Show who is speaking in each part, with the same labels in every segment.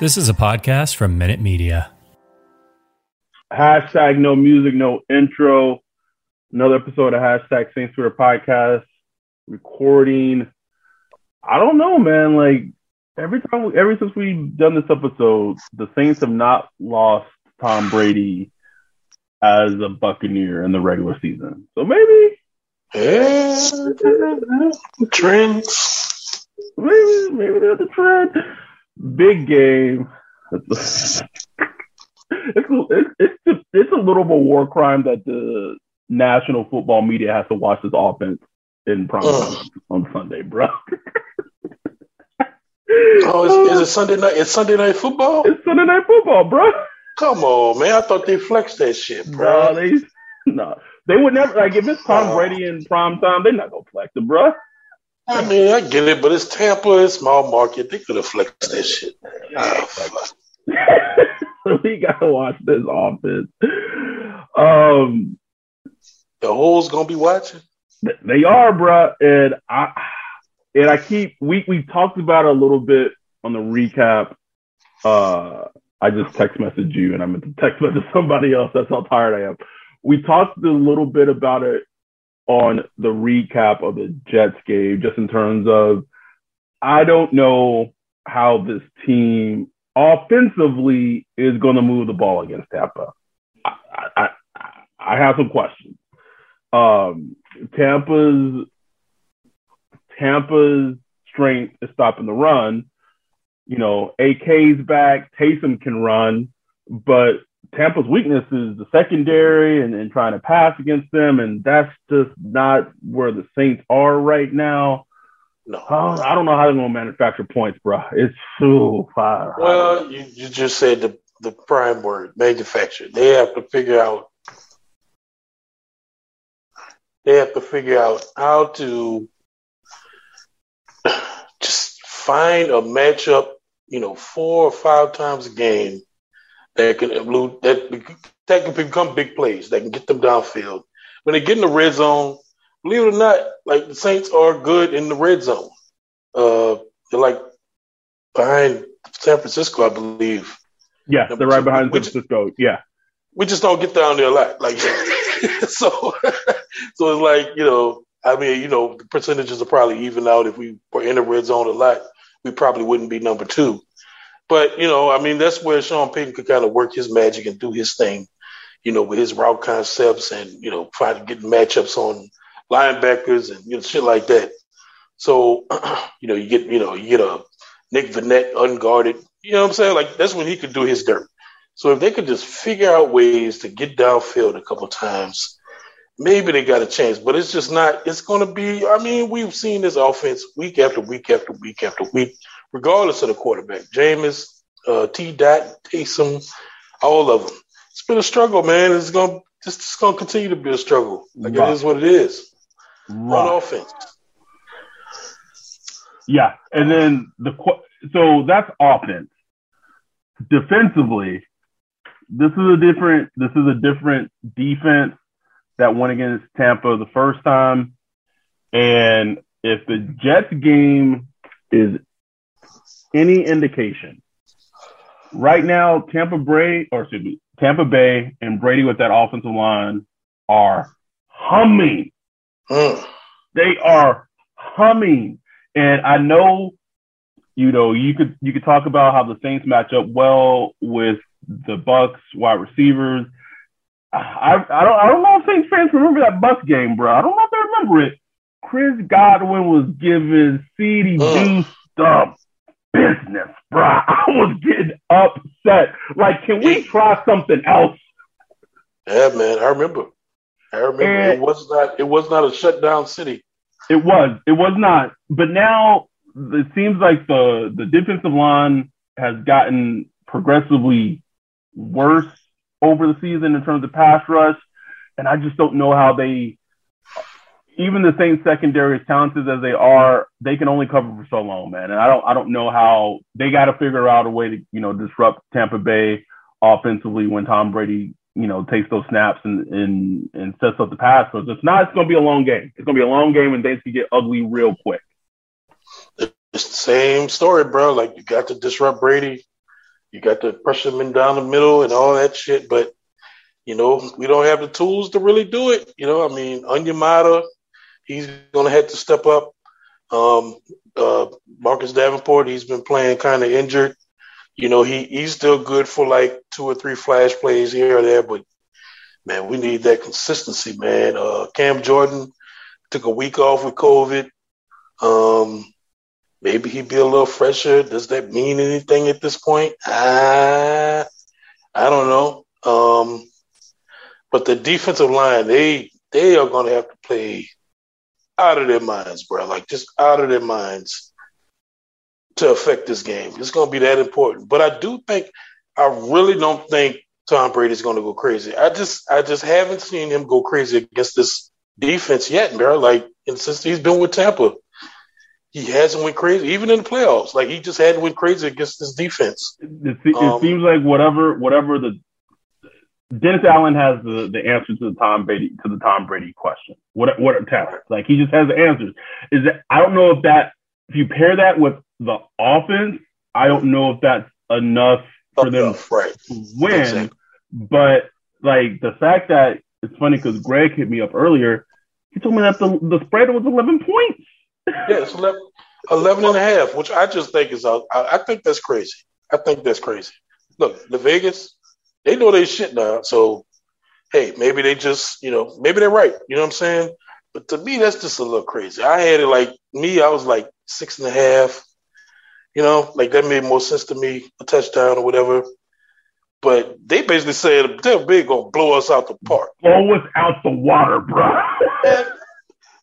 Speaker 1: This is a podcast from Minute Media.
Speaker 2: Hashtag no music, no intro. Another episode of hashtag Saints Twitter podcast. Recording. I don't know, man. Like every time, we, ever since we've done this episode, the Saints have not lost Tom Brady as a Buccaneer in the regular season. So maybe,
Speaker 3: Yeah, trends.
Speaker 2: maybe, maybe there's a trend. Big game. It's, it's, it's, it's a little of a war crime that the national football media has to watch this offense in prime time on Sunday, bro.
Speaker 3: Oh, is, is it Sunday night? It's Sunday night football.
Speaker 2: It's Sunday night football, bro.
Speaker 3: Come on, man. I thought they flexed that shit,
Speaker 2: No,
Speaker 3: bro.
Speaker 2: they no, they would never like if it's Tom
Speaker 3: Oh.
Speaker 2: Brady in prime time, they're not gonna flex it, bro.
Speaker 3: I mean, I get it, but it's Tampa, it's small market. They could have flexed that shit. Fuck.
Speaker 2: we gotta watch this offense. Um,
Speaker 3: The hoes gonna be watching.
Speaker 2: they are, bro, and I and I keep we we talked about it a little bit on the recap. Uh, I just text messaged you, and I meant to text message somebody else. That's how tired I am. We talked a little bit about it on the recap of the Jets game, just in terms of I don't know how this team offensively is going to move the ball against Tampa. I, I, I, have some questions. Um, Tampa's Tampa's strength is stopping the run. You know, AK's back, Taysom can run, but Tampa's weakness is the secondary and, and trying to pass against them, and that's just not where the Saints are right now.
Speaker 3: No.
Speaker 2: Uh, I don't know how they're going to manufacture points, bro. It's so far.
Speaker 3: Well, you, you just said the, the prime word, manufacture. They have to figure out they have to figure out how to just find a matchup, you know, four or five times a game that can that that can become big plays that can get them downfield. When they get in the red zone, believe it or not, like the Saints are good in the red zone. Uh, they're like behind San Francisco, I believe.
Speaker 2: yeah, they're right behind San Francisco. Yeah.
Speaker 3: We just don't get down there a lot. Like so so it's like, you know, I mean, you know, the percentages are probably even out if we were in the red zone a lot, we probably wouldn't be number two. But, you know, I mean, that's where Sean Payton could kind of work his magic and do his thing, you know, with his route concepts and, you know, trying to get matchups on linebackers and you know, shit like that. So, you know, you get, you know, you get a Nick Vannett unguarded. You know what I'm saying? Like that's when he could do his dirt. So if they could just figure out ways to get downfield a couple times, maybe they got a chance. But it's just not. It's going to be. I mean, we've seen this offense week after week after week after week, regardless of the quarterback. Jameis, uh, T. Dot, Taysom, all of them. It's been a struggle, man. It's going. to It's to continue to be a struggle. Like
Speaker 2: Right.
Speaker 3: it is what it is
Speaker 2: Right.
Speaker 3: on offense.
Speaker 2: Yeah, and then the so that's offense. defensively, this is a different this is a different defense that went against Tampa the first time. And if the Jets game is any indication, right now Tampa Bay or excuse me, Tampa Bay and Brady with that offensive line are humming.
Speaker 3: Mm.
Speaker 2: They are humming. And I know, you know, you could you could talk about how the Saints match up well with the Bucks wide receivers. I I don't I don't know if Saints fans remember that Bucks game, bro. I don't know if they remember it. Chris Godwin was giving CD Deuce the business, bro. I was getting upset. Like, can we try something else?
Speaker 3: Yeah, man, I remember. I remember
Speaker 2: And-
Speaker 3: it was not it was not a shutdown city.
Speaker 2: It was. It was not. But now it seems like the the defensive line has gotten progressively worse over the season in terms of pass rush, and I just don't know how they. Even the same secondary, as talented as they are, they can only cover for so long, man. And I don't, I don't know how they got to figure out a way to, you know, disrupt Tampa Bay offensively when Tom Brady, you know, takes those snaps and and, and sets up the pass. So it's not, it's going to be a long game. It's going to be a long game, and things can get ugly real quick.
Speaker 3: It's the same story, bro. Like you got to disrupt Brady, you got to pressure him down the middle and all that shit. But you know, we don't have the tools to really do it. You know, I mean, Onyemata, he's gonna have to step up. Um, uh, Marcus Davenport, he's been playing kind of injured. You know, he he's still good for like two or three flash plays here or there, but man, we need that consistency, man. Uh, Cam Jordan took a week off with COVID. Um, maybe he'd be a little fresher. Does that mean anything at this point? I, I don't know. Um, but the defensive line, they they are going to have to play out of their minds, bro. Like just out of their minds to affect this game. It's going to be that important. But I do think, I really don't think Tom Brady's going to go crazy. I just I just haven't seen him go crazy against this defense yet, bro. Like and since he's been with Tampa he hasn't went crazy, even in the playoffs. Like he just hadn't went crazy against this defense.
Speaker 2: It, it
Speaker 3: Um,
Speaker 2: seems like whatever whatever the Dennis Allen has the, the answer to the Tom Brady to the Tom Brady question. What what are talents? Like he just has the answers. Is that I don't know if that if you pair that with the offense, I don't know if that's enough for them
Speaker 3: Enough, right?
Speaker 2: to win.
Speaker 3: Exactly.
Speaker 2: But like the fact that it's funny because Greg hit me up earlier. He told me that the the spread was eleven points.
Speaker 3: Yeah, it's 11, 11 and a half, which I just think is. I, I think that's crazy. I think that's crazy. Look, the Vegas, they know they shit now. So, hey, maybe they just, you know, maybe they're right. You know what I'm saying? But to me, that's just a little crazy. I had it like me, I was like six and a half. You know, like that made more sense to me, a touchdown or whatever. But they basically said they're big gonna blow us out the park.
Speaker 2: Blow us out the water, bro.
Speaker 3: And,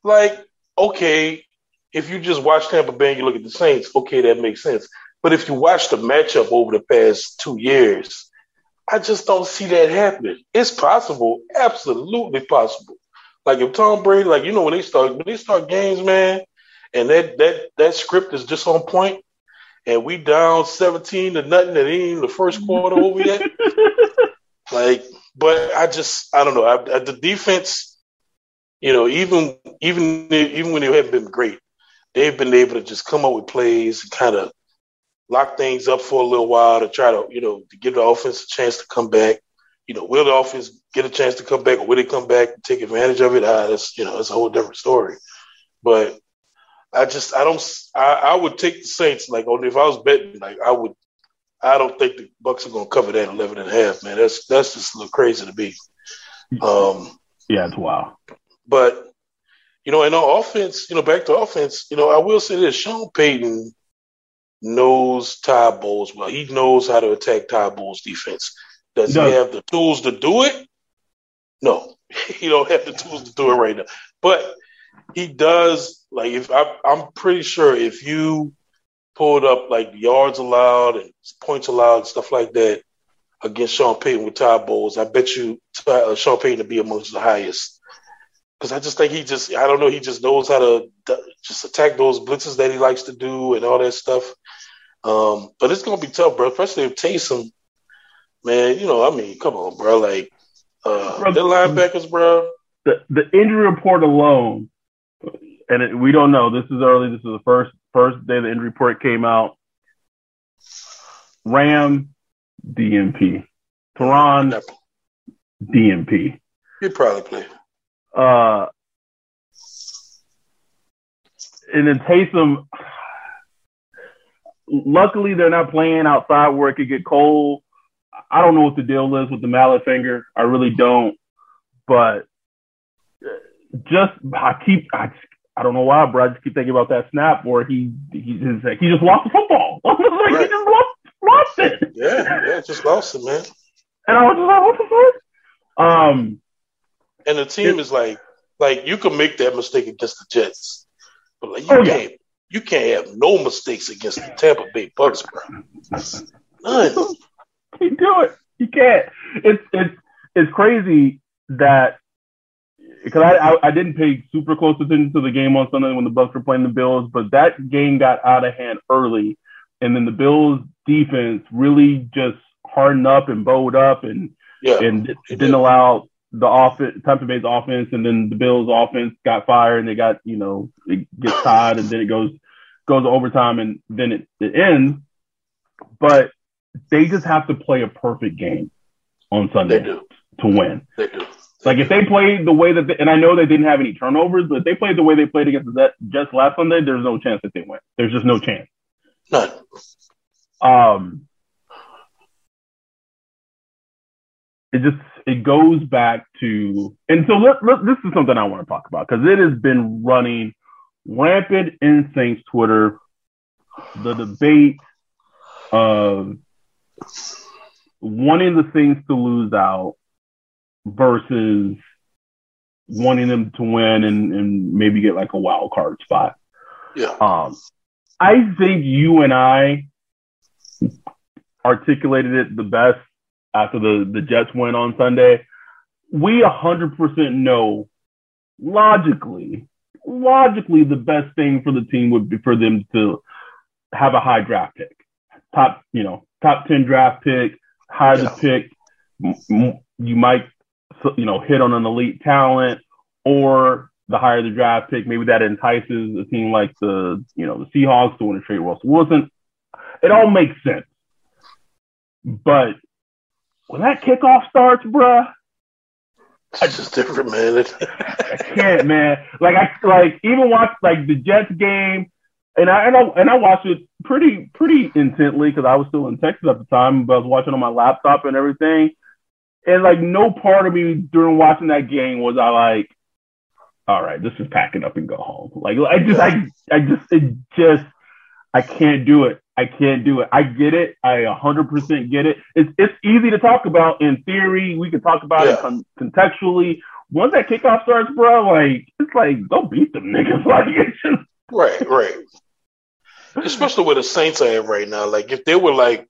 Speaker 3: like, okay, if you just watch Tampa Bay and you look at the Saints, okay, that makes sense. But if you watch the matchup over the past two years, I just don't see that happening. It's possible, absolutely possible. Like if Tom Brady, like you know, when they start when they start games, man, and that that that script is just on point, and we down seventeen to nothing, and even the first quarter over yet. Like, but I just I don't know. I, I, the defense, you know, even even even when they haven't been great, they've been able to just come up with plays and kind of lock things up for a little while to try to you know to give the offense a chance to come back. You know, will the offense get a chance to come back, or will they come back and take advantage of it? Ah, that's you know, that's a whole different story. But I just I don't I, I would take the Saints like on if I was betting like I would I don't think the Bucks are gonna cover that 11 and a half, man. That's that's just a little crazy to be. Um,
Speaker 2: yeah, it's wild.
Speaker 3: but you know, in our offense, you know, back to offense, you know, I will say this: Sean Payton knows Todd Bowles well. He knows how to attack Todd Bowles' defense. Does he have the tools to do it? No, he don't have the tools to do it right now. But he does. Like, if I, I'm pretty sure if you pulled up like yards allowed and points allowed and stuff like that against Sean Payton with Todd Bowles, I bet you uh, Sean Payton to be amongst the highest. Because I just think he just, I don't know, he just knows how to just attack those blitzes that he likes to do and all that stuff. Um, but it's gonna be tough, bro. Especially if Taysom, man, you know, I mean, come on, bro. Like, uh,
Speaker 2: Bro,
Speaker 3: the linebackers, bro.
Speaker 2: The the injury report alone, and it, we don't know. This is early. This is the first first day the injury report came out. Ram, DNP. Terron, DNP.
Speaker 3: He'd probably play.
Speaker 2: Uh, and then Taysom. Luckily, they're not playing outside where it could get cold. I don't know what the deal is with the mallet finger. I really don't. But just I keep I just, I don't know why, bro. I just keep thinking about that snap where he he just like, he just lost the football. like
Speaker 3: Right.
Speaker 2: he just lost lost it.
Speaker 3: Yeah, yeah, just lost it, man.
Speaker 2: And I was just like, what the fuck? Um,
Speaker 3: And the team is like, like you can make that mistake against the Jets, but like you
Speaker 2: Oh,
Speaker 3: can't, you can't have no mistakes against the Tampa Bay Bucks, bro. None.
Speaker 2: he do it. You can't. It's it's it's crazy that because I, I I didn't pay super close attention to the game on Sunday when the Bucks were playing the Bills, but that game got out of hand early, and then the Bills defense really just hardened up and bowed up and
Speaker 3: Yeah,
Speaker 2: and
Speaker 3: it
Speaker 2: didn't
Speaker 3: did.
Speaker 2: allow the offense, Tampa Bay's offense, and then the Bills' offense got fired, and they got you know it gets tied, and then it goes goes to overtime, and then it, it ends. But they just have to play a perfect game on
Speaker 3: they
Speaker 2: Sunday to win.
Speaker 3: They do.
Speaker 2: Like if they played the way that, they, and I know they didn't have any turnovers, but if they played the way they played against the Jets last Sunday, there's no chance that they win. There's just no chance.
Speaker 3: None.
Speaker 2: um it just it goes back to and so let, let, this is something i want to talk about because it has been running rampant in saints twitter the debate of wanting the saints to lose out versus wanting them to win and, and maybe get like a wild card spot
Speaker 3: Yeah.
Speaker 2: um, I think you and I articulated it the best after the, the Jets win on Sunday. We 100% know logically, logically, the best thing for the team would be for them to have a high draft pick, top, you know, top 10 draft pick, higher
Speaker 3: Yeah.
Speaker 2: the pick. You might, you know, hit on an elite talent or the higher the draft pick, maybe that entices a team like the, you know, the Seahawks to want to trade Russell Wilson. It all makes sense. But when that kickoff starts, bruh,
Speaker 3: It's just different, man.
Speaker 2: I can't, man. Like I like even watch like the Jets game, and I and I, and I watched it pretty pretty intently because I was still in Texas at the time, but I was watching on my laptop and everything. And like no part of me during watching that game was I like, all right, this is packing up and go home. Like I just I I just it just I can't do it. I can't do it. I get it. I 100% get it. It's it's easy to talk about in theory. We can talk about it con- contextually. Once that kickoff starts, bro, like it's like don't beat them niggas. Like it's just
Speaker 3: right, right. Especially where the Saints are at right now. Like if they were like,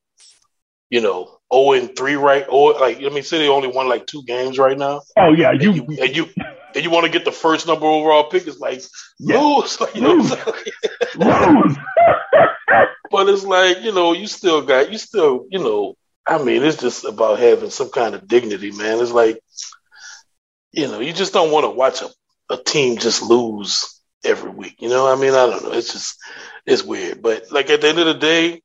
Speaker 3: you know, 0 and 3 right or like I mean say they only won like two games right now.
Speaker 2: oh yeah,
Speaker 3: And
Speaker 2: you,
Speaker 3: you and you and you want to get the first number overall pick, it's like
Speaker 2: Yeah.
Speaker 3: lose. Like, you know I'm
Speaker 2: lose.
Speaker 3: But it's like, you know, you still got, you still, you know, I mean, it's just about having some kind of dignity, man. It's like, you know, you just don't want to watch a, a team just lose every week. You know, I mean, I don't know. It's just, it's weird. But like at the end of the day,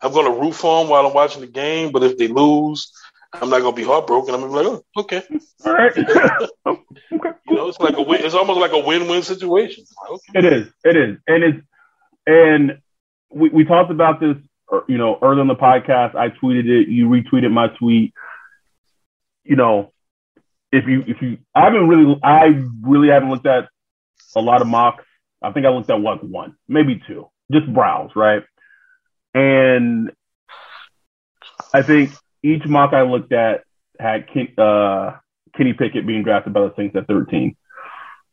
Speaker 3: I'm going to root for them while I'm watching the game. But if they lose, I'm not going to be heartbroken. I'm gonna be like, oh, okay.
Speaker 2: All right.
Speaker 3: You know, it's like a win. It's almost like a win-win situation. Okay.
Speaker 2: It is. It is. And it's and we, we talked about this er, you know early in the podcast. I tweeted it, you retweeted my tweet. You know, if you if you I haven't really I really haven't looked at a lot of mocks. I think I looked at what one, maybe two. Just browse, right? And I think each mock I looked at had Ken, uh, Kenny Pickett being drafted by the Saints at 13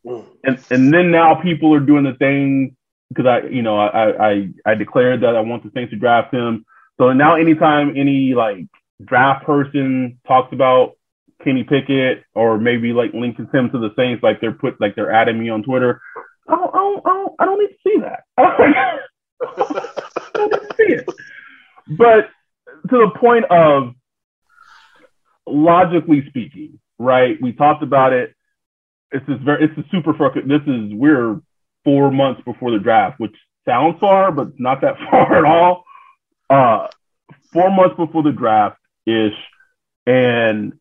Speaker 3: Mm.
Speaker 2: and and then now people are doing the thing because I you know I, I I declared that I want the Saints to draft him. So now anytime any like draft person talks about Kenny Pickett or maybe like links him to the Saints, like they're put like they're adding me on Twitter. I don't I don't I don't, need to see that. I don't, need to see saying. But to the point of logically speaking, right? We talked about it. It's this very, it's a super fucking. This is we're four months before the draft, which sounds far, but not that far at all. Uh, four months before the draft ish, and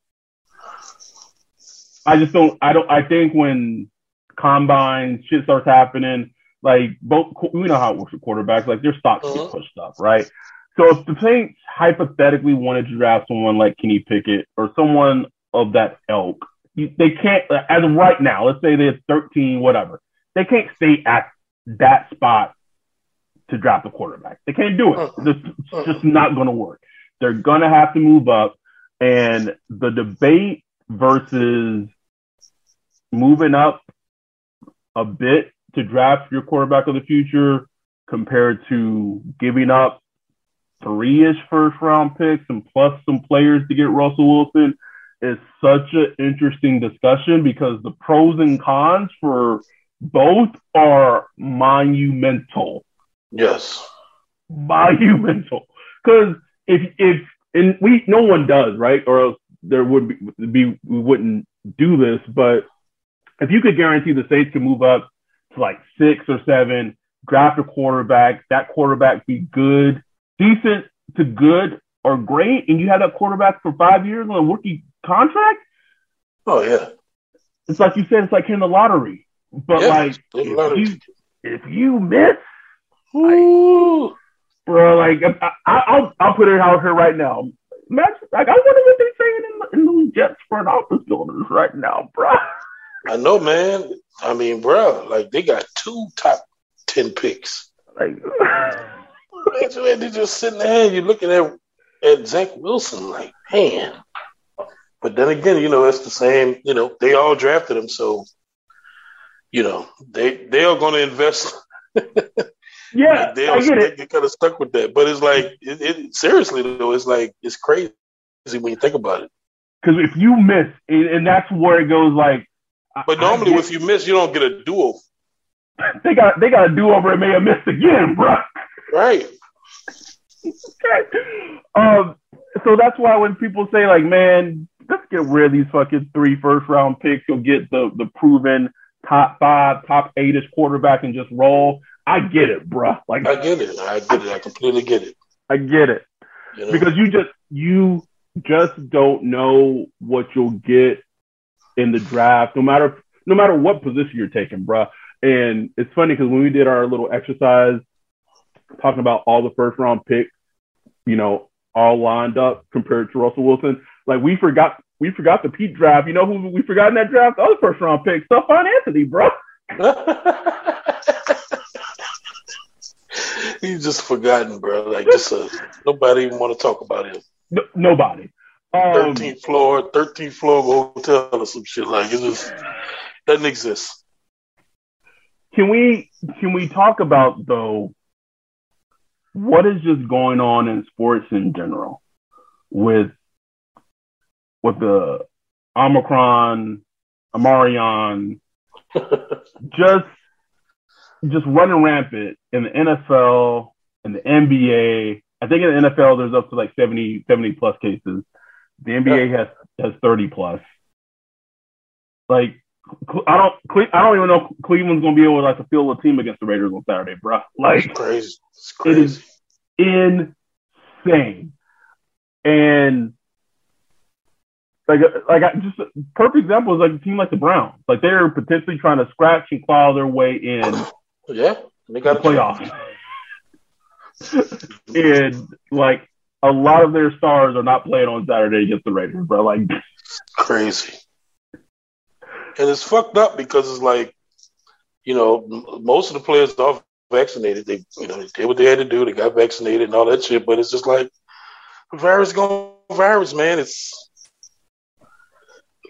Speaker 2: I just don't. I don't. I think when combine shit starts happening, like both we know how it works with quarterbacks. Like their stocks uh-huh. get pushed up, right? So if the Saints hypothetically wanted to draft someone like Kenny Pickett or someone of that ilk, they can't. Uh, as of right now, let's say they're 13, whatever, they can't stay at that spot to draft a quarterback. They can't do it. Uh-uh. It's just uh-uh. not going to work. They're going to have to move up. And the debate versus moving up a bit to draft your quarterback of the future compared to giving up three-ish first round picks and plus some players to get Russell Wilson is such an interesting discussion because the pros and cons for both are monumental.
Speaker 3: Yes.
Speaker 2: Monumental. Because if if and we no one does, right? Or else there would be, be we wouldn't do this, but if you could guarantee the Saints can move up to like six or seven, draft a quarterback, that quarterback be good, decent to good or great, and you have that quarterback for five years on a rookie contract.
Speaker 3: Oh yeah.
Speaker 2: It's like you said, it's like hitting the lottery. But yeah, like if you, if you miss, Ooh. bro, like I, will I'll put it out here right now. Imagine, like I wonder what they're saying in, in the Jets front office buildings right now, bro.
Speaker 3: I know, man. I mean, bro, like they got two top ten picks. Like, man, they just sitting there. You're looking at at Zach Wilson, like, man. But then again, you know, it's the same. You know, they all drafted him, so you know they they are going to invest.
Speaker 2: yeah,
Speaker 3: they, are, they, they kind of stuck with that. But it's like, it, it, seriously though, it's like it's crazy when you think about it.
Speaker 2: Because if you miss, and that's where it goes, like
Speaker 3: but normally, if you miss, you don't get a over.
Speaker 2: They got they got a do over and may have missed again, bro.
Speaker 3: Right.
Speaker 2: um. So that's why when people say like, "Man, let's get rid of these fucking three first round picks. You'll get the the proven top five, top eight ish quarterback and just roll." I get it, bro. Like
Speaker 3: I get it. I get it. I completely get it.
Speaker 2: I get it. You know? Because you just you just don't know what you'll get in the draft, no matter no matter what position you're taking, bro. And it's funny because when we did our little exercise talking about all the first round picks, you know, all lined up compared to Russell Wilson, like we forgot we forgot the Peat draft. You know who we forgot in that draft? The other first round pick, Stephone Anthony, bro.
Speaker 3: He's just forgotten, bro. Like just a, nobody even want to talk about him.
Speaker 2: No, nobody.
Speaker 3: Um, 13th floor, 13th floor hotel or some shit like it just doesn't exist.
Speaker 2: Can we can we talk about though what is just going on in sports in general with with the Omicron, Amarion, just just running rampant in the NFL and the NBA. I think in the NFL there's up to like 70, 70 plus cases. The NBA has has 30 plus. Like I don't I don't even know Cleveland's gonna be able to like to field a team against the Raiders on Saturday, bro. Like
Speaker 3: it's crazy. It's crazy. It
Speaker 2: is insane. And like uh, like I, just a perfect example is like a team like the Browns. Like they're potentially trying to scratch and claw their way in.
Speaker 3: Yeah, they got
Speaker 2: the playoffs. and like a lot of their stars are not playing on Saturday against the Raiders, bro. Like
Speaker 3: crazy. And it's fucked up because it's like, you know, most of the players are vaccinated. They, you know, they did what they had to do. They got vaccinated and all that shit. But it's just like, virus going virus, man. It's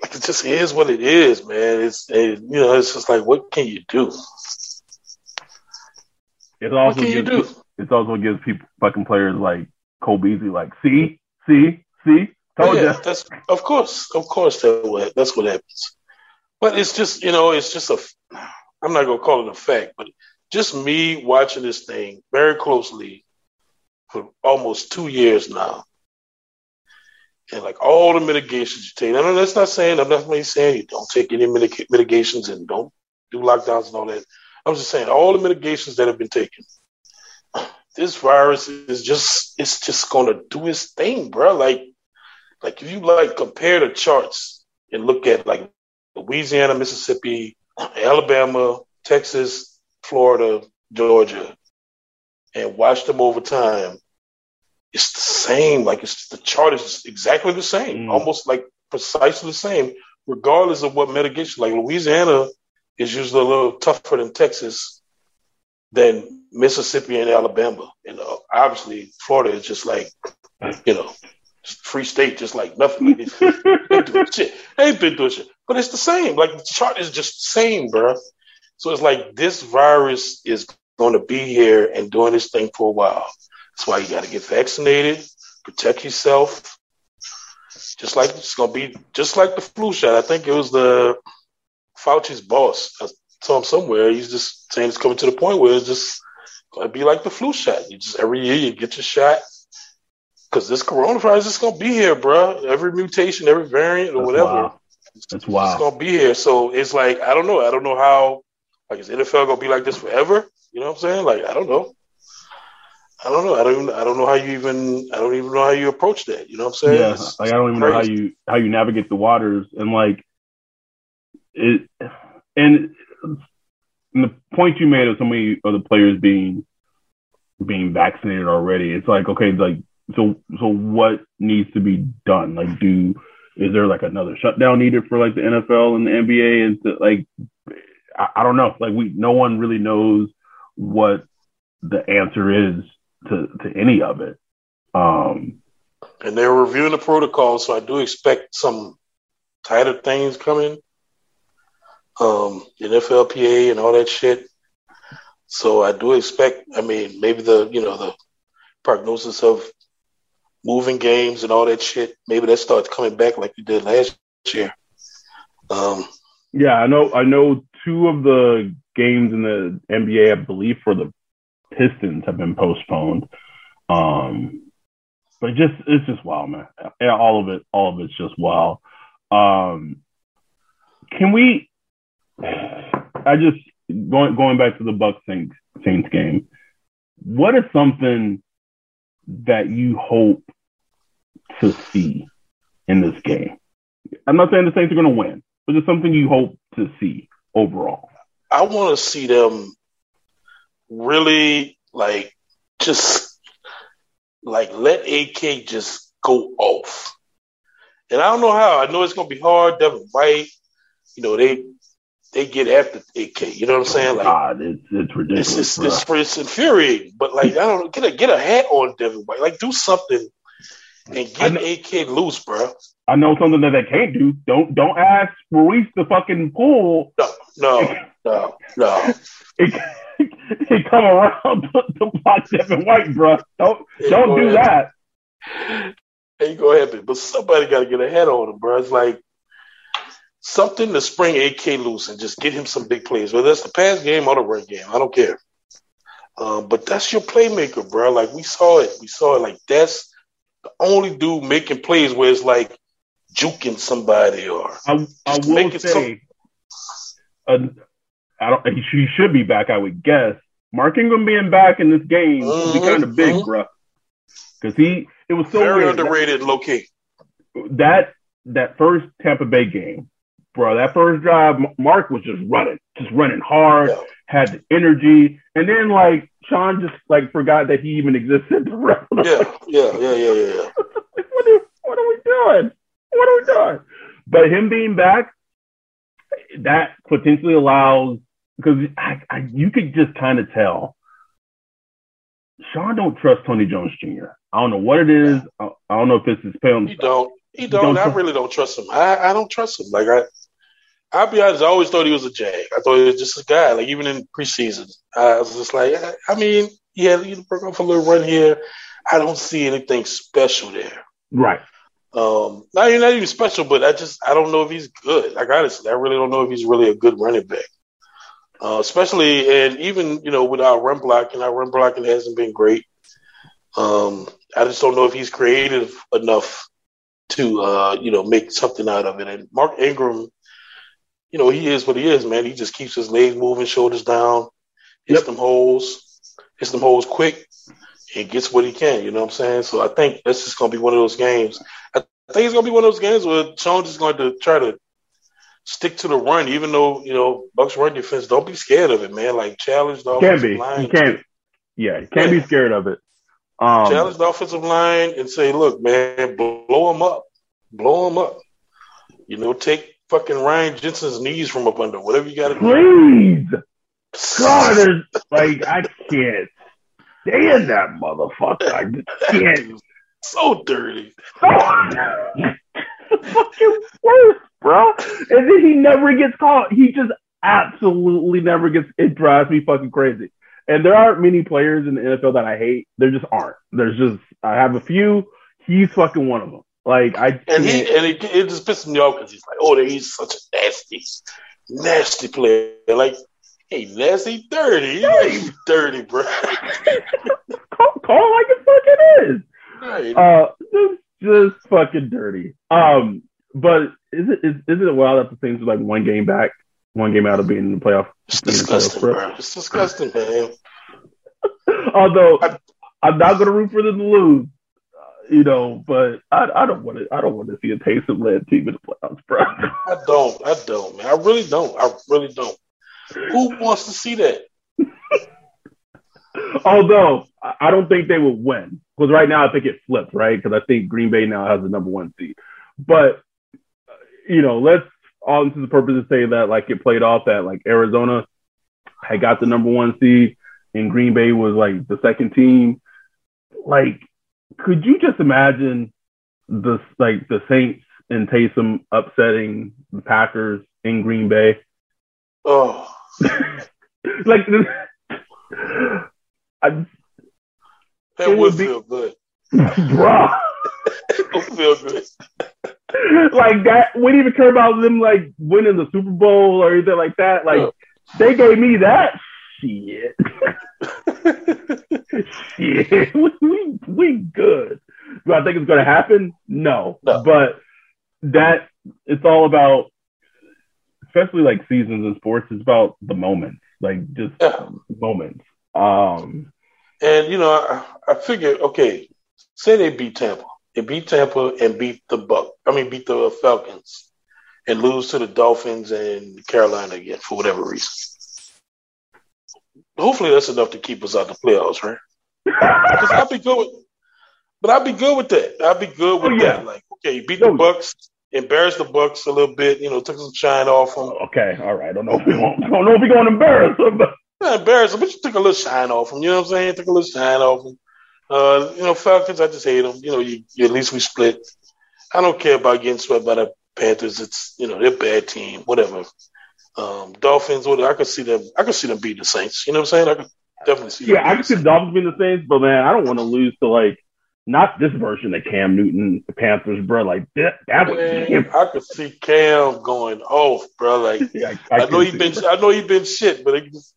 Speaker 3: like it just is what it is, man. It's it, you know, it's just like, what can you do?
Speaker 2: It also what can gives, you do? It also gives people fucking players like Cole Beasley like, see, see, see, told yeah, you.
Speaker 3: That's of course, of course that that's what happens. But it's just you know, it's just a. I'm not gonna call it a fact, but just me watching this thing very closely. for almost two years now. And like all the mitigations you take, I and that's not saying, I'm not saying you don't take any mitig- mitigations and don't do lockdowns and all that. I'm just saying all the mitigations that have been taken. This virus is just, it's just going to do its thing, bro. Like, like if you like compare the charts and look at like Louisiana, Mississippi, Alabama, Texas, Florida, Georgia, and watch them over time, it's the same. Like it's the chart is exactly the same, mm. almost like precisely the same, regardless of what mitigation. Like Louisiana is usually a little tougher than Texas, than Mississippi and Alabama, and uh, obviously Florida is just like, you know, free state, just like nothing. Like ain't doing shit. ain't been doing shit, but it's the same. Like the chart is just the same, bro. So it's like this virus is going to be here and doing this thing for a while. That's why you got to get vaccinated, protect yourself. Just like it's going to be, just like the flu shot. I think it was the Fauci's boss. I saw him somewhere. He's just saying it's coming to the point where it's just going to be like the flu shot. You just every year you get your shot because this coronavirus is going to be here, bro. Every mutation, every variant, or That's whatever. Wild.
Speaker 2: That's wild.
Speaker 3: It's going to be here. So it's like I don't know. I don't know how. Like is NFL going to be like this forever? You know what I'm saying? Like I don't know. I don't know. I don't. Even, I don't know how you even. I don't even know how you approach that. You know what I'm saying?
Speaker 2: Yeah, it's like I don't even crazy. know how you how you navigate the waters and like it. And, and the point you made of so many of the players being being vaccinated already, it's like okay, like so so what needs to be done? Like, do is there like another shutdown needed for like the NFL and the NBA? And to, like, I, I don't know. Like, we no one really knows what the answer is to to any of it. Um,
Speaker 3: and they're reviewing the protocol, so I do expect some tighter things coming. Um, NFLPA and all that shit. So I do expect. I mean, maybe the you know the prognosis of moving games and all that shit. Maybe that starts coming back like you did last year. Um,
Speaker 2: yeah, I know. I know two of the games in the NBA, I believe, for the Pistons have been postponed. Um, but just it's just wild, man. Yeah, all of it, all of it's just wild. Um, can we? I just going going back to the Bucks Saints Saints game. What is something that you hope to see in this game? I'm not saying the Saints are going to win, but it's something you hope to see overall.
Speaker 3: I want to see them really like just like let AK just go off. And I don't know how. I know it's gonna be hard. Devin White, you know, they they get after AK. You know what I'm saying? Like,
Speaker 2: God, it's, it's ridiculous.
Speaker 3: It's, it's, it's, it's, infuriating. But like, I don't. Get a get a hat on Devin White. Like, do something and get AK loose, bro.
Speaker 2: I know something that they can't do. Don't don't ask Ruiz to fucking pull.
Speaker 3: No, no, no, no.
Speaker 2: he come around to, to block Devin White, bro. Don't hey, don't do ahead. that.
Speaker 3: gonna happen. but somebody got to get a head on him, bro. It's like something to spring AK loose and just get him some big plays, whether it's the pass game or the run game. I don't care. Um, but that's your playmaker, bro. Like we saw it. We saw it. Like that's the only dude making plays where it's like juking somebody or
Speaker 2: I, I will say, some... I don't. He, he should be back, I would guess. Mark Ingram being back in this game mm-hmm, would be kind of big, mm-hmm. bro. Because he, it was so
Speaker 3: very
Speaker 2: weird.
Speaker 3: underrated, low key.
Speaker 2: That that first Tampa Bay game, bro. That first drive, Mark was just running, just running hard, yeah. had the energy, and then like Sean just like forgot that he even existed.
Speaker 3: Yeah, yeah, yeah, yeah, yeah.
Speaker 2: what, are, what are we doing? What are we doing? But him being back, that potentially allows because I, I, you could just kind of tell Sean don't trust Tony Jones Jr. I don't know what it is. I, I don't know if it's his film.
Speaker 3: He don't. He don't. don't I really don't trust him. I, I don't trust him. Like I, I'll be honest. I always thought he was a jag. I thought he was just a guy. Like even in preseason, I was just like, I, mean, yeah, he broke off a little run here. I don't see anything special there.
Speaker 2: Right.
Speaker 3: Um, not, not even special, but I just I don't know if he's good. Like honestly, I really don't know if he's really a good running back. Uh, especially and even you know with our run blocking, our run blocking hasn't been great. Um, I just don't know if he's creative enough to uh, you know make something out of it. And Mark Ingram, you know, he is what he is, man. He just keeps his legs moving, shoulders down, hits yep. them holes, hits them holes quick, and gets what he can. You know what I'm saying? So I think that's just gonna be one of those games. I think it's gonna be one of those games where Jones is going to try to stick to the run, even though you know Bucks run defense. Don't be scared of it, man. Like challenge the
Speaker 2: offensive can be. line. You can't. Yeah, you can't yeah. be scared of it.
Speaker 3: Um, challenge the offensive line and say, "Look, man, blow them up, blow them up." You know, take fucking Ryan Jensen's knees from up under. Whatever you got to do.
Speaker 2: Please, God, like I can't stand that motherfucker. I just can't.
Speaker 3: so dirty.
Speaker 2: fucking worst bro. And then he never gets caught. He just absolutely never gets. It drives me fucking crazy. And there aren't many players in the NFL that I hate. There just aren't. There's just I have a few. He's fucking one of them. Like I
Speaker 3: and he and it, it just pisses me off because he's like, oh, he's such a nasty, nasty player. Like, hey, nasty, dirty, dirty, dirty, bro.
Speaker 2: call, call like it fucking is. Right. Uh, just, just fucking dirty. Um, but is it is, is it wild that the Saints are like one game back, one game out of being in the playoff?
Speaker 3: It's disgusting, bro. It's disgusting, man.
Speaker 2: Although I, am not gonna root for them to lose, you know, but I, I don't want to. I don't want to see a Taysom led team in the playoffs, bro.
Speaker 3: I don't. I don't, man. I really don't. I really don't. Who wants to see that?
Speaker 2: Although I don't think they will win because right now I think it flipped, right? Because I think Green Bay now has the number one seed. But uh, you know, let's all into the purpose to say that like it played off that like Arizona had got the number one seed and Green Bay was like the second team. Like, could you just imagine the like the Saints and Taysom upsetting the Packers in Green Bay?
Speaker 3: Oh,
Speaker 2: like I,
Speaker 3: that would, would be, feel good,
Speaker 2: bro.
Speaker 3: it would feel good.
Speaker 2: like that. We didn't even care about them like winning the Super Bowl or anything like that. Like oh. they gave me that shit. shit, we, we good. Do I think it's going to happen? No. no. But that it's all about, especially like seasons in sports. It's about the moments, like just yeah. moments. Um,
Speaker 3: and you know, I, I figured, okay, say they beat Tampa they beat Tampa and beat the Buck. I mean, beat the Falcons and lose to the Dolphins and Carolina again for whatever reason. Hopefully, that's enough to keep us out the playoffs, right? Because I'd be good with, but I'd be good with that. I'd be good with oh, yeah. that. Like, okay, you beat the Bucks, embarrass the Bucks a little bit, you know, took some shine off them.
Speaker 2: Okay, all right. I don't know if we don't know if we're going to embarrass them, but.
Speaker 3: Not embarrass them, but you took a little shine off them. You know what I'm saying? Took a little shine off them. Uh, you know, Falcons, I just hate them. You know, you, you, at least we split. I don't care about getting swept by the Panthers. It's you know they're a bad team, whatever. Um, Dolphins, what I could see them. I could see them beat the Saints. You know what I'm saying? I could definitely see.
Speaker 2: Yeah, I could see the Dolphins beating the Saints, but man, I don't want to lose to like not this version of Cam Newton, the Panthers, bro. Like that, that
Speaker 3: was. I could see Cam going off, bro. Like yeah, I, I, I know he been, I know he been shit, but it just,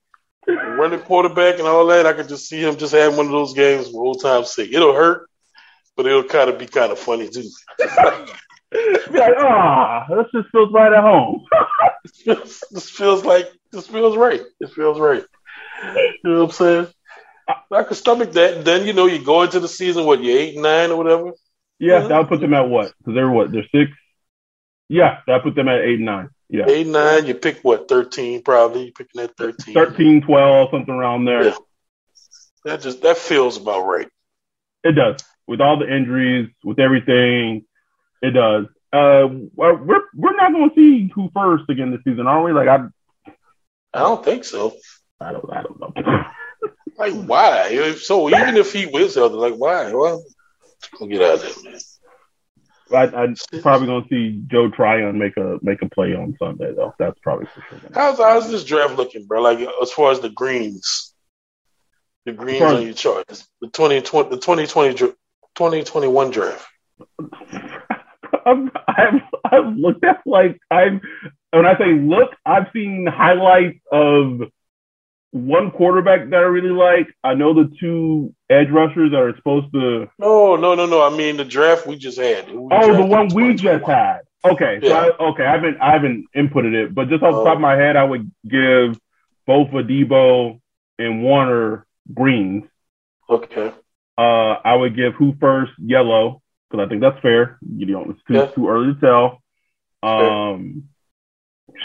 Speaker 3: running quarterback and all that, I could just see him just having one of those games for old time sake. It'll hurt, but it'll kind of be kind of funny too.
Speaker 2: be like, ah, oh, this just feels right at home.
Speaker 3: this, feels, this feels like this feels right. It feels right. You know what I'm saying? I, I could stomach that. Then you know you go into the season what you eight nine or whatever.
Speaker 2: Yeah, mm-hmm. that'll put them at what? Because they're what? They're six. Yeah, that put them at eight nine. Yeah.
Speaker 3: Eight, nine, you pick what, 13 probably? You're picking that 13.
Speaker 2: 13, 12, something around there. Yeah.
Speaker 3: That just, that feels about right.
Speaker 2: It does. With all the injuries, with everything, it does. Uh, we're, we're not going to see who first again this season, are we? Like, I,
Speaker 3: I don't think so.
Speaker 2: I don't, I don't know.
Speaker 3: like, why? So even if he wins, other like, why? Well, get out of there, man.
Speaker 2: I, am probably gonna see Joe Tryon make a make a play on Sunday though. That's probably for sure.
Speaker 3: How's how's this draft looking, bro? Like as far as the greens, the greens on your chart, the 2020, the 2020, 2021 draft.
Speaker 2: I've, I've, I've looked at like I've when I say look, I've seen highlights of one quarterback that I really like. I know the two edge rushers that are supposed to.
Speaker 3: No, no, no, no. I mean the draft we just had. We
Speaker 2: oh, the one we just had. Okay, yeah. so I, okay, I haven't I haven't inputted it, but just off the top of my head, I would give both Adebo and Werner greens.
Speaker 3: Okay.
Speaker 2: Uh, I would give who first yellow because I think that's fair. You know, it's too, yeah. too early to tell. Um,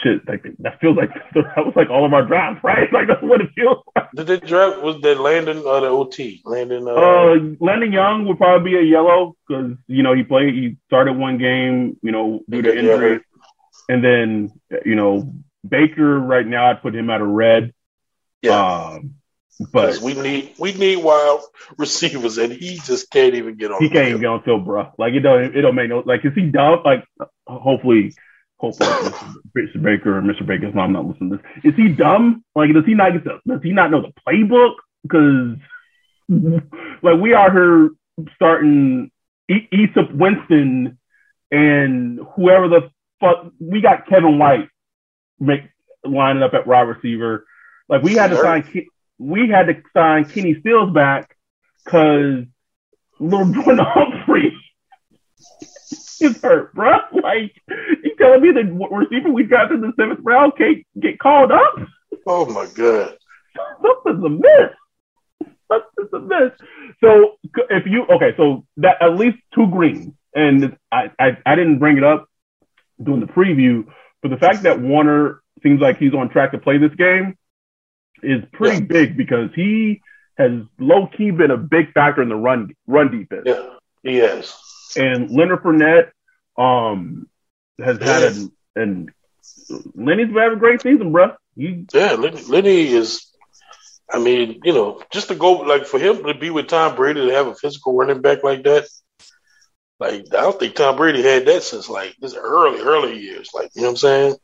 Speaker 2: shit, like that feels like that was like all of our drafts, right? Like that's what it feels. Like.
Speaker 3: Did they draft was that Landon or the OT? Landon. Uh,
Speaker 2: uh Landon Young would probably be a yellow because you know he played, he started one game, you know, due to injury, and then you know Baker right now I'd put him at a red. Yeah. Um, but
Speaker 3: we need we need wild receivers, and he just can't even get on.
Speaker 2: He can't even get on field, bro. Like it don't it don't make no like is he dumb? Like hopefully hopefully Mr. Baker or Mr. Baker's mom not listening to this. Is he dumb? Like does he not get the, does he not know the playbook? Because like we are here starting Easop Winston and whoever the fuck we got Kevin White make lining up at wide receiver. Like we had to sign we had to sign Kenny Stills back because little Jordan Humphrey is hurt, bro. Like you telling me the receiver we got in the seventh round can't get called up?
Speaker 3: Oh my god,
Speaker 2: something's amiss. Something's amiss. So if you okay, so that at least two greens, and I, I I didn't bring it up during the preview, but the fact that Werner seems like he's on track to play this game is pretty yeah. big because he has low key been a big factor in the run run defense.
Speaker 3: Yeah, he has.
Speaker 2: And Leonard Fournette um, has had an, and Lenny's been having a great season, bro.
Speaker 3: He, yeah, Lenny, Lenny is. I mean, you know, just to go like for him to be with Tom Brady to have a physical running back like that. Like I don't think Tom Brady had that since like his early early years. Like you know what I'm saying?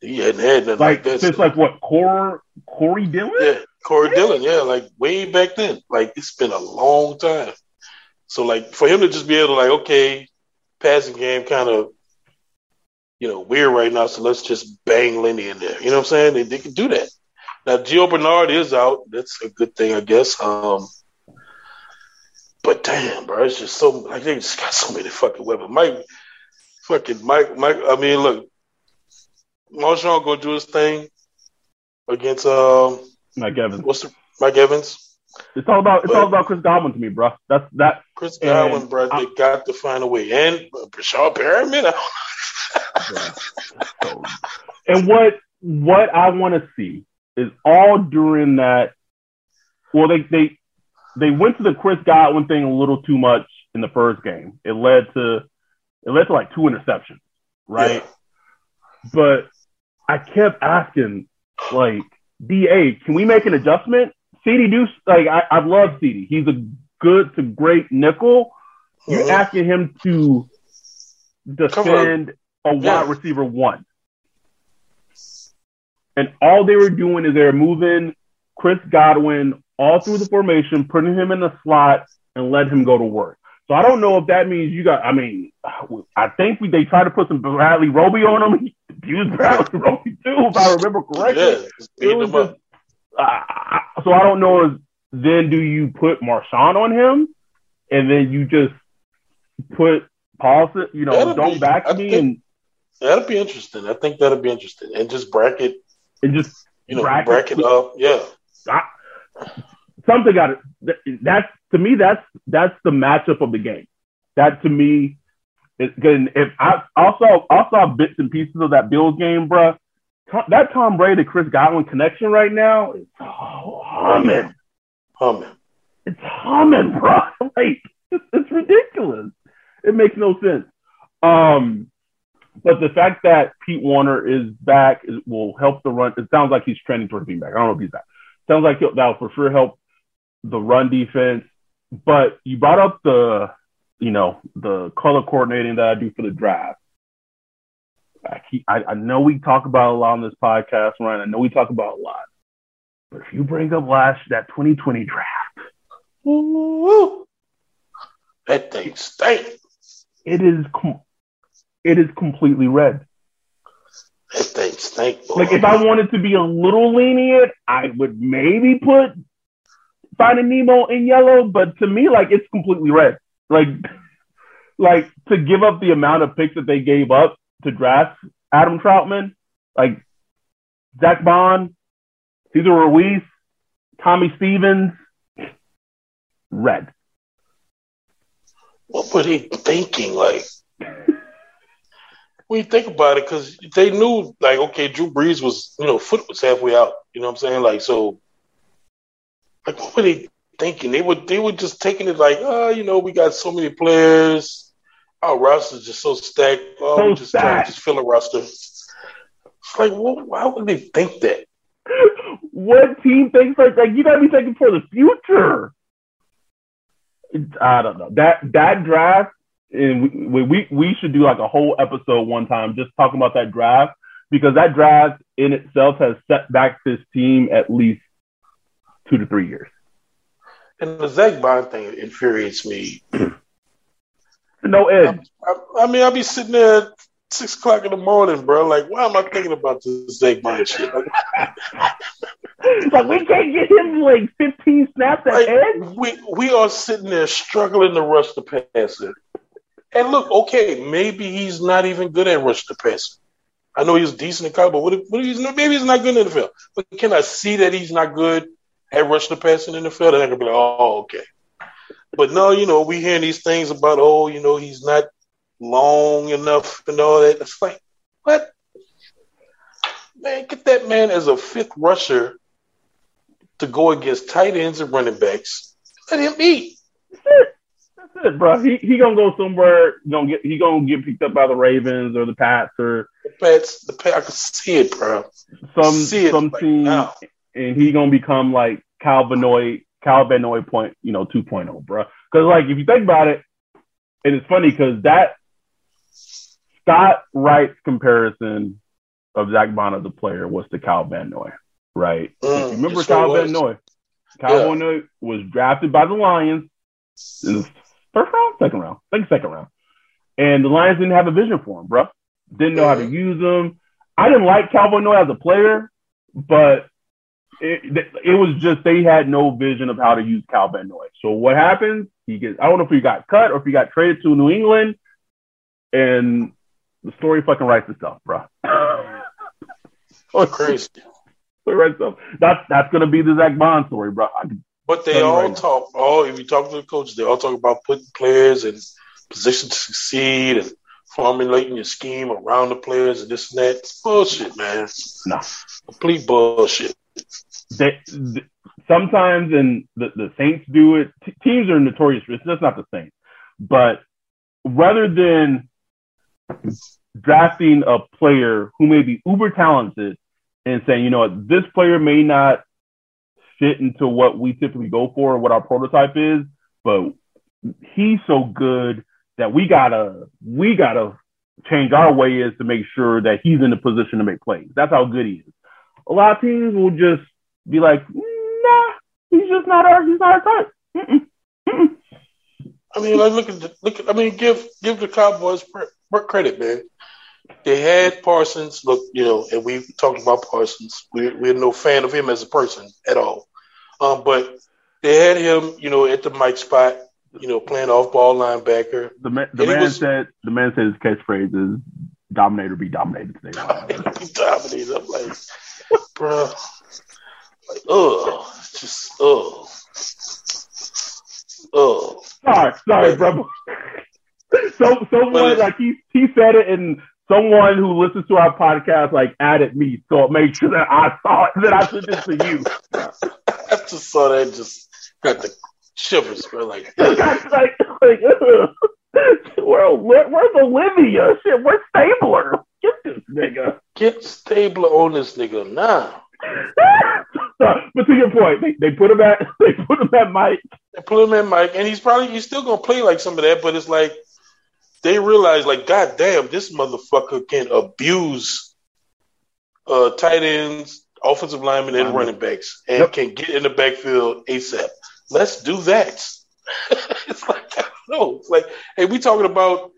Speaker 3: He hadn't had nothing like, like that.
Speaker 2: Since like what, Core, Corey Dillon?
Speaker 3: Yeah, Corey yeah. Dillon. Yeah, like way back then. Like it's been a long time. So like for him to just be able to like, okay, passing game kind of, you know, weird right now. So let's just bang Lenny in there. You know what I'm saying? They, they can do that. Now Gio Bernard is out. That's a good thing, I guess. Um, but damn, bro, it's just so like they just got so many fucking weapons. Mike, fucking Mike, Mike. I mean, look, Marshon gonna do his thing against uh,
Speaker 2: Mike Evans.
Speaker 3: What's the, Mike Evans?
Speaker 2: It's all about it's but, all about Chris Godwin to me, bro. That's that.
Speaker 3: Chris Godwin, bro. They got to find a way, and uh, Breshad Perriman.
Speaker 2: and what what I want to see is all during that. Well, they they they went to the Chris Godwin thing a little too much in the first game. It led to it led to like two interceptions, right? Yeah. But I kept asking, like, DA, can we make an adjustment? CD do like I, I love CD. He's a good to great nickel. You're mm-hmm. asking him to defend a wide yeah. receiver one. And all they were doing is they were moving Chris Godwin all through the formation, putting him in the slot, and let him go to work. So I don't know if that means you got. I mean, I think we, they tried to put some Bradley Roby on him. He used Bradley Roby too, if I remember correctly. Yeah, it was just, uh, so I don't know if then do you put Marshon on him, and then you just put Paulson, you know, that'll don't be, back I me, and
Speaker 3: that'd be interesting. I think that'd be interesting, and just bracket
Speaker 2: and just
Speaker 3: you know bracket, bracket up, yeah. I,
Speaker 2: something got it. That's to me. That's that's the matchup of the game. That to me is good. If I also I saw bits and pieces of that Bills game, bro. That Tom Brady Chris Godwin connection right now is humming,
Speaker 3: humming.
Speaker 2: It's humming, bro. Like it's, it's ridiculous. It makes no sense. Um, but the fact that Pete Werner is back is, will help the run. It sounds like he's trending towards being back. I don't know if he's back. Sounds like that will for sure help the run defense. But you brought up the, you know, the color coordinating that I do for the draft. I, keep, I, I know we talk about a lot on this podcast, Ryan. I know we talk about a lot. But if you bring up last that 2020 draft,
Speaker 3: Ooh, that thing stinks.
Speaker 2: It is com- it is completely red.
Speaker 3: That thing stink. Boy.
Speaker 2: Like if I wanted to be a little lenient, I would maybe put Finding Nemo in yellow, but to me, like it's completely red. Like, like to give up the amount of picks that they gave up to draft Adam Trautman, like Zack Baun, Cesar Ruiz, Tommy Stevens, red.
Speaker 3: What were they thinking? Like, when you think about it, because they knew, like, okay, Drew Brees was, you know, foot was halfway out. You know what I'm saying? Like, so, like, what were they thinking? They were, they were just taking it like, oh, you know, we got so many players. Our roster's just so stacked. Oh,
Speaker 2: So
Speaker 3: we just trying to just fill a roster. It's like, well, why would they think that?
Speaker 2: what team thinks like like you gotta be thinking for the future? I don't know that that draft, and we, we we should do like a whole episode one time just talking about that draft because that draft in itself has set back this team at least two to three years.
Speaker 3: And the Zack Baun thing infuriates me.
Speaker 2: No edge.
Speaker 3: I, I mean, I'll be sitting there at six o'clock in the morning, bro. Like, why am I thinking about this Zack Baun shit? Like,
Speaker 2: we can't get him like 15 snaps at
Speaker 3: like,
Speaker 2: edge.
Speaker 3: we we are sitting there struggling to rush the passer. And look, okay, maybe he's not even good at rush the passer. I know he's decent in college, but what if, what if he's not, maybe he's not good in the NFL. But can I see that he's not good at rush the passing in the field, and I could be like, oh, okay. But no, you know, we hearing these things about, oh, you know, he's not long enough and all that. It's like, what? Man, get that man as a fifth rusher to go against tight ends and running backs. Let him eat.
Speaker 2: That's it. That's it, bro. He he gonna go somewhere. Gonna get he gonna get picked up by the Ravens or the Pats or
Speaker 3: The Pats, the Pats, I can see it, bro.
Speaker 2: some
Speaker 3: see it
Speaker 2: some
Speaker 3: right
Speaker 2: team,
Speaker 3: now.
Speaker 2: And he gonna become like Kyle Van Noy, Cal Benoit point, you know, 2.0, bro. Because like if you think about it, and it's funny because that Scott Wright's comparison of Zack Baun as a player was to Kyle Van Noy, right?
Speaker 3: Mm,
Speaker 2: If you remember
Speaker 3: it sure
Speaker 2: Cal
Speaker 3: was.
Speaker 2: Benoit? Cal
Speaker 3: Yeah.
Speaker 2: Was drafted by the Lions in the first round, second round, I think second round, and the Lions didn't have a vision for him, bro. Didn't know how to
Speaker 3: Mhm.
Speaker 2: use him. I didn't like Kyle Van Noy as a player, but it, it was just they had no vision of how to use Kyle Van Noy. So what happens? He gets I don't know if he got cut or if he got traded to New England, and the story fucking writes itself, bro.
Speaker 3: oh, Crazy.
Speaker 2: Story writes itself. That's that's gonna be the Zack Baun story, bro.
Speaker 3: But they all
Speaker 2: right now.
Speaker 3: talk. Oh, if you talk to the coaches, they all talk about putting players in position to succeed and formulating your scheme around the players and this and that. Bullshit, man.
Speaker 2: no.
Speaker 3: Complete bullshit.
Speaker 2: They, th- sometimes and the, the Saints do it. T- teams are notorious for. That's not the Saints, but rather than drafting a player who may be uber talented and saying, you know what, this player may not fit into what we typically go for, or what our prototype is, but he's so good that we gotta we gotta change our way is to make sure that he's in the position to make plays. That's how good he is. A lot of teams will just be like, nah, he's just not our he's not our type. Mm-mm. Mm-mm.
Speaker 3: I mean, like look at the, look. At, I mean, give give the Cowboys pre- credit, man. They had Parsons. Look, you know, and we talked about Parsons. We're, we're no fan of him as a person at all. Um, but they had him, you know, at the Mike spot, you know, playing off ball linebacker.
Speaker 2: The man, the man
Speaker 3: was-
Speaker 2: said the man said his catchphrase is "dominator be dominated." Today.
Speaker 3: he dominated. I'm like, bro, like, oh, just oh, oh.
Speaker 2: sorry, sorry, bro. so someone like he he said it and someone who listens to our podcast like added me so it made sure that I saw it that I sent it to you.
Speaker 3: I just saw that, just got the shivers, bro. Like,
Speaker 2: like, like, ugh. Where, where, where's Olivia? Uh, shit, where's Stabler? Get this nigga.
Speaker 3: get Stabler on this nigga now.
Speaker 2: but to your point, they, they put him at they put him at Mike.
Speaker 3: They put him in Mike, and he's probably he's still gonna play like some of that, but it's like they realize, like, god damn, this motherfucker can abuse uh tight ends, offensive linemen, and running backs, and
Speaker 2: Yep.
Speaker 3: can get in the backfield ASAP. Let's do that. it's like I don't know. It's like, hey, we talking about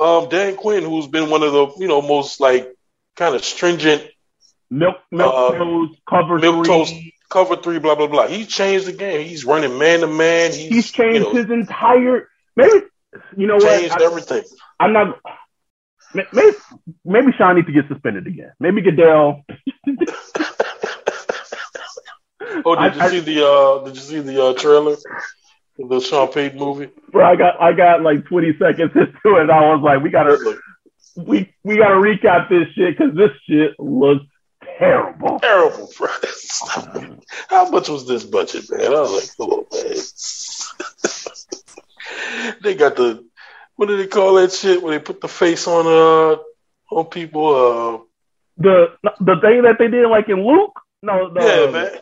Speaker 3: um Dan Quinn, who's been one of the you know most like kind of stringent
Speaker 2: milk milk
Speaker 3: Uh,
Speaker 2: toast cover
Speaker 3: milk
Speaker 2: three.
Speaker 3: toast cover three, blah blah blah. He changed the game. He's running man to man. He's,
Speaker 2: He's changed
Speaker 3: you know,
Speaker 2: his entire. Maybe you know what?
Speaker 3: changed everything.
Speaker 2: I'm not. Maybe maybe Sean needs to get suspended again. Maybe Goodell.
Speaker 3: Oh, did you
Speaker 2: I-
Speaker 3: see the uh did you see the uh trailer? of The Sean Payton movie?
Speaker 2: Bro, I got I got like 20 seconds into it. I was like, we gotta we we gotta recap this shit because this shit looks terrible.
Speaker 3: terrible, bro. How much was this budget, man? I was like, come on, man. they got the what do they call that shit when they put the face on uh on people?
Speaker 2: Uh, The the thing that they did like in Luke. No, the,
Speaker 3: yeah, man.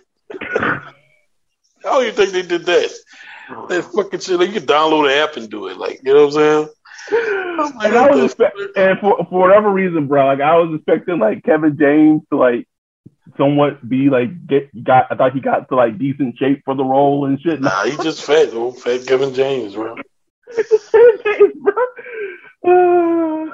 Speaker 3: How do you think they did that? That fucking shit. Like, you can download an app and do it. Like, you know what I'm saying?
Speaker 2: And I was expect- and for for whatever reason, bro, like I was expecting like Kevin James to like somewhat be like get got. I thought he got to like decent shape for the role and shit.
Speaker 3: Nah, he just fat, old fat Kevin James, bro.
Speaker 2: Kevin James, bro. Uh,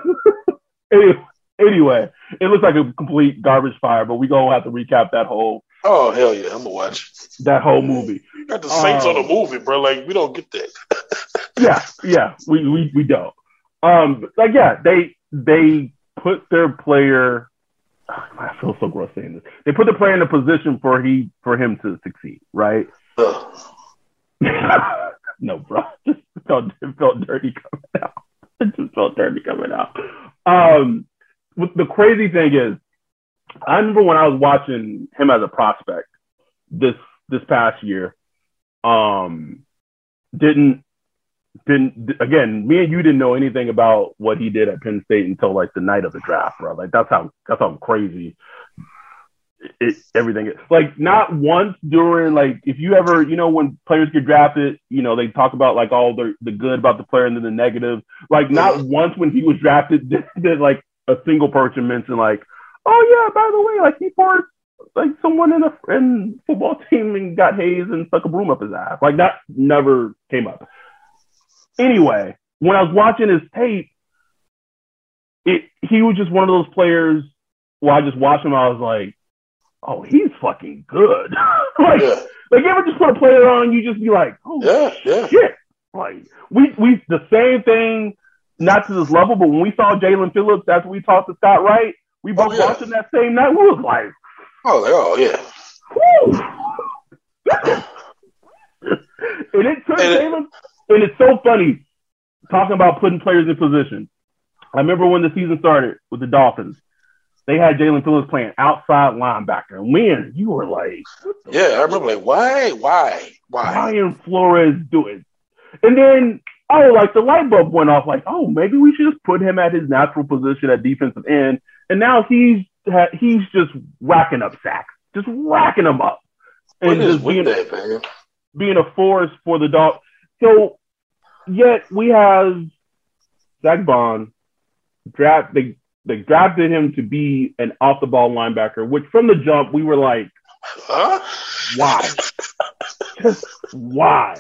Speaker 2: anyway, anyway, it looks like a complete garbage fire, but we gonna have to recap that whole
Speaker 3: Oh hell yeah, I'm gonna watch.
Speaker 2: that whole movie.
Speaker 3: You got the Saints on
Speaker 2: Oh.
Speaker 3: the movie, bro. Like we don't get that.
Speaker 2: Yeah, yeah, we we we don't. Um, like yeah, they they put their player. I feel so gross saying this. They put the player in a position for he for him to succeed, right? No, bro, just felt it felt dirty coming out. It just felt dirty coming out. Um, the crazy thing is, I remember when I was watching him as a prospect this this past year. Um, didn't didn't again, me and you didn't know anything about what he did at Penn State until like the night of the draft, bro. Like that's how that's how crazy it, everything is. Like not once during like if you ever you know when players get drafted, you know they talk about like all the the good about the player and then the negative. Like not once when he was drafted did, did like a single person mention like, oh yeah, by the way, like he forced like someone in a in football team and got hazed and stuck a broom up his ass. Like that never came up. Anyway, when I was watching his tape, it he was just one of those players. Well, I just watched him. I was like, oh, he's fucking good. like,
Speaker 3: Yeah,
Speaker 2: like you ever just put a player on, you just be like, oh
Speaker 3: yeah, yeah.
Speaker 2: shit. Like we we the same thing, not to this level, but when we saw Jaelan Phillips after we talked to Scott Wright, we oh, both
Speaker 3: Oh, yeah.
Speaker 2: watched him that same night. We was like,
Speaker 3: Oh, oh yeah.
Speaker 2: And it took
Speaker 3: And it-
Speaker 2: Jalen, and it's so funny talking about putting players in position. I remember when the season started with the Dolphins, they had Jaelan Phillips playing outside linebacker. And man, you were like,
Speaker 3: Yeah, I remember like why? Why? Why?
Speaker 2: Brian Flores doing? And then, oh, like the light bulb went off. Like, oh, maybe we should just put him at his natural position at defensive end. And now he's he's just racking up sacks, just racking them up, and just being
Speaker 3: that, man?
Speaker 2: being a force for the dog. So, yet we have Zack Baun draft. They they drafted him to be an off the ball linebacker, which from the jump we were like,
Speaker 3: Huh?
Speaker 2: why? Just why?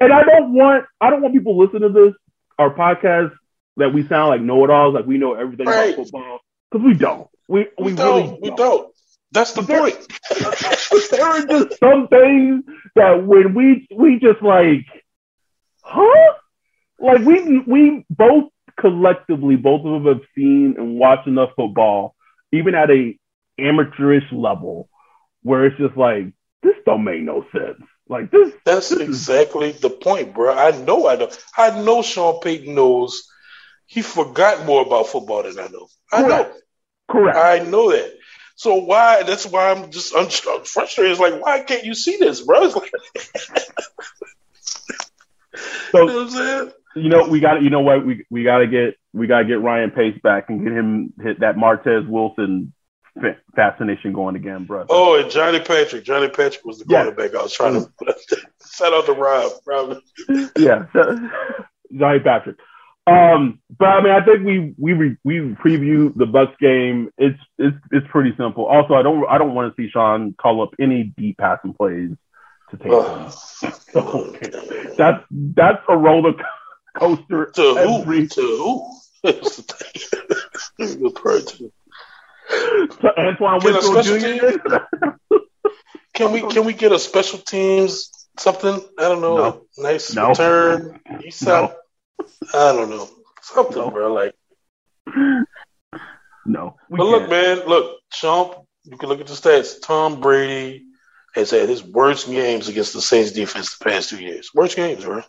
Speaker 2: And I don't want I don't want people listening to this our podcast that we sound like know it alls, like we know everything
Speaker 3: Right.
Speaker 2: about football because we don't. We
Speaker 3: We,
Speaker 2: we,
Speaker 3: don't.
Speaker 2: really
Speaker 3: we don't. That's the
Speaker 2: There-
Speaker 3: point.
Speaker 2: there are just some things that when we we just like, huh? Like we we both collectively, both of us have seen and watched enough football, even at a amateurish level, where it's just like this don't make no sense. Like this,
Speaker 3: That's exactly the point, bro. I know. I know. I know. Sean Payton knows. He forgot more about football than I know. I know.
Speaker 2: Correct.
Speaker 3: I know that. So why? That's why I'm just I'm, I'm frustrated. It's like why can't you see this, bro? It's like, you
Speaker 2: so
Speaker 3: know what I'm saying?
Speaker 2: you know we got you know what we we got to get we got to get Ryan Pace back and get him hit that Martez Wilson fascination going again, bro.
Speaker 3: Oh, and Johnny Patrick. Johnny Patrick was the
Speaker 2: Yeah.
Speaker 3: quarterback. I was trying to shout out to Rob. Rob.
Speaker 2: yeah, Johnny Patrick. Um, but I mean, I think we we re, we preview the Bucks game. It's it's it's pretty simple. Also, I don't I don't want to see Sean call up any deep passing plays to take
Speaker 3: Oh.
Speaker 2: them. So that's that's a roller coaster.
Speaker 3: To who?
Speaker 2: every-
Speaker 3: To who? The person.
Speaker 2: Antoine Winfield Jr.
Speaker 3: Can we can we get a special teams something? I don't know.
Speaker 2: No.
Speaker 3: A nice
Speaker 2: No.
Speaker 3: return. Eastside. I don't know. Something,
Speaker 2: No.
Speaker 3: bro. Like,
Speaker 2: no.
Speaker 3: but look,
Speaker 2: can't.
Speaker 3: man. Look, Chump. You can look at the stats. Tom Brady has had his worst games against the Saints defense the past two years. Worst games, bro.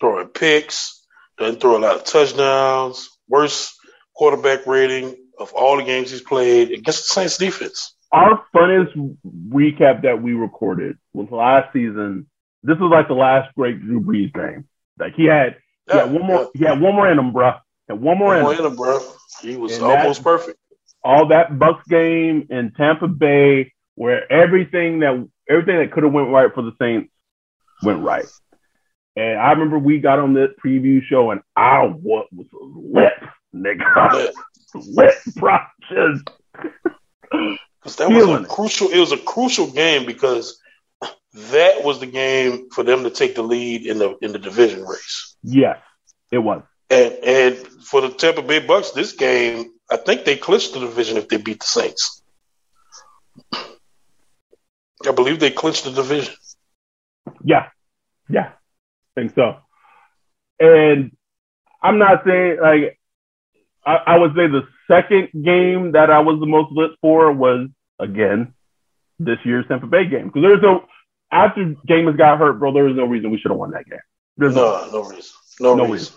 Speaker 3: Throwing picks, doesn't throw a lot of touchdowns. Worst quarterback rating of all the games he's played against the Saints defense.
Speaker 2: Our funnest recap that we recorded was last season. This was like the last great Drew Brees game. Like he had, he had one more, he had one more in him, bro. Had one more him.
Speaker 3: in him, bro. He was
Speaker 2: And that-
Speaker 3: almost perfect.
Speaker 2: all that Bucks game in Tampa Bay, where everything that everything that could have went right for the Saints went right. And I remember we got on this preview show, and I what was lit, nigga,
Speaker 3: Lit.
Speaker 2: bro. Just
Speaker 3: Because that was a crucial. It was a crucial game because that was the game for them to take the lead in the in the division race.
Speaker 2: yes, it was.
Speaker 3: And and for the Tampa Bay Bucks, this game, I think they clinched the division if they beat the Saints. I believe they clinched the division.
Speaker 2: Yeah, yeah, I think so. And I'm not saying like I, I would say the second game that I was the most lit for was again this year's Tampa Bay game because there's no after Jameis got hurt, bro. There was no reason we should have won that game. There's no,
Speaker 3: No, no reason. No,
Speaker 2: No
Speaker 3: reason.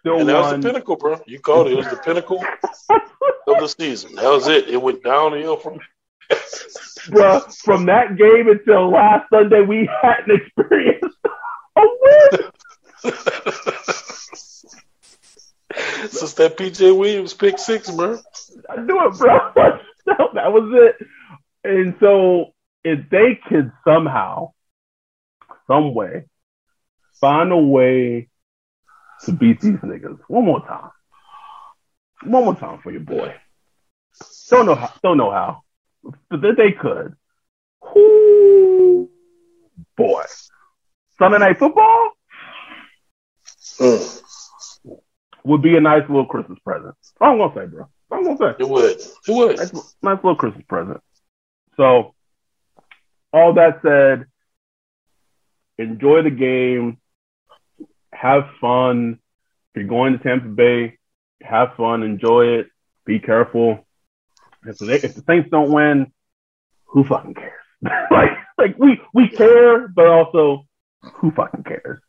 Speaker 2: still
Speaker 3: And that was the pinnacle, bro. You called it. It was the pinnacle of the season. That was it. It went downhill from
Speaker 2: bro. From that game until last Sunday, we hadn't experienced a win.
Speaker 3: since that PJ Williams pick six, bro.
Speaker 2: I knew it, bro. that was it. And so, if they could somehow, some way, find a way to beat these niggas one more time, one more time for your boy. Don't know how. Don't know how, that they could. Ooh, boy, Sunday night football
Speaker 3: Mm,
Speaker 2: would be a nice little Christmas present. I'm gonna say, bro. I'm gonna say.
Speaker 3: it would. It would.
Speaker 2: nice, nice little Christmas present. So, all that said, enjoy the game, have fun. If you're going to Tampa Bay, have fun, enjoy it, be careful. If the, if the Saints don't win, who fucking cares? like, like we we care, but also who fucking cares?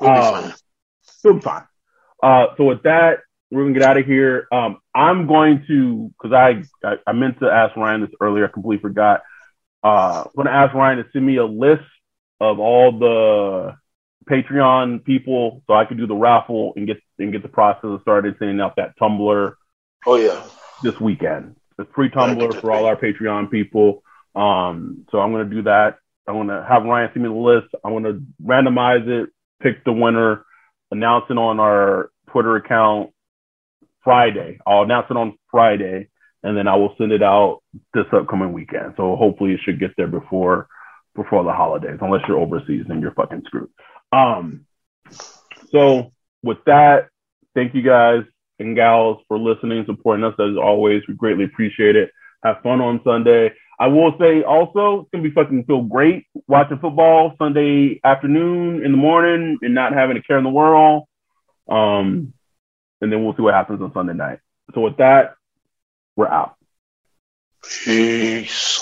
Speaker 3: Be
Speaker 2: Um,
Speaker 3: fine.
Speaker 2: It'll be fine. Uh, so with that, we're gonna get out of here. Um, I'm going to because I, I I meant to ask Ryan this earlier. I completely forgot. Uh, I'm gonna ask Ryan to send me a list of all the Patreon people so I could do the raffle and get and get the process started. Sending out that tumbler
Speaker 3: Oh yeah.
Speaker 2: this weekend. It's free
Speaker 3: tumbler
Speaker 2: for all our Patreon people. Um, so I'm gonna do that. I'm gonna have Ryan send me the list. I'm gonna randomize it, pick the winner, announce it on our Twitter account Friday. I'll announce it on Friday, and then I will send it out this upcoming weekend. So hopefully it should get there before before the holidays, unless you're overseas and you're fucking screwed. Um, so with that, thank you guys and gals for listening, supporting us as always. We greatly appreciate it. Have fun on Sunday. I will say also, it's gonna be fucking feel great watching football Sunday afternoon in the morning and not having a care in the world. Um, and then we'll see what happens on Sunday night. So with that, we're out.
Speaker 3: Peace.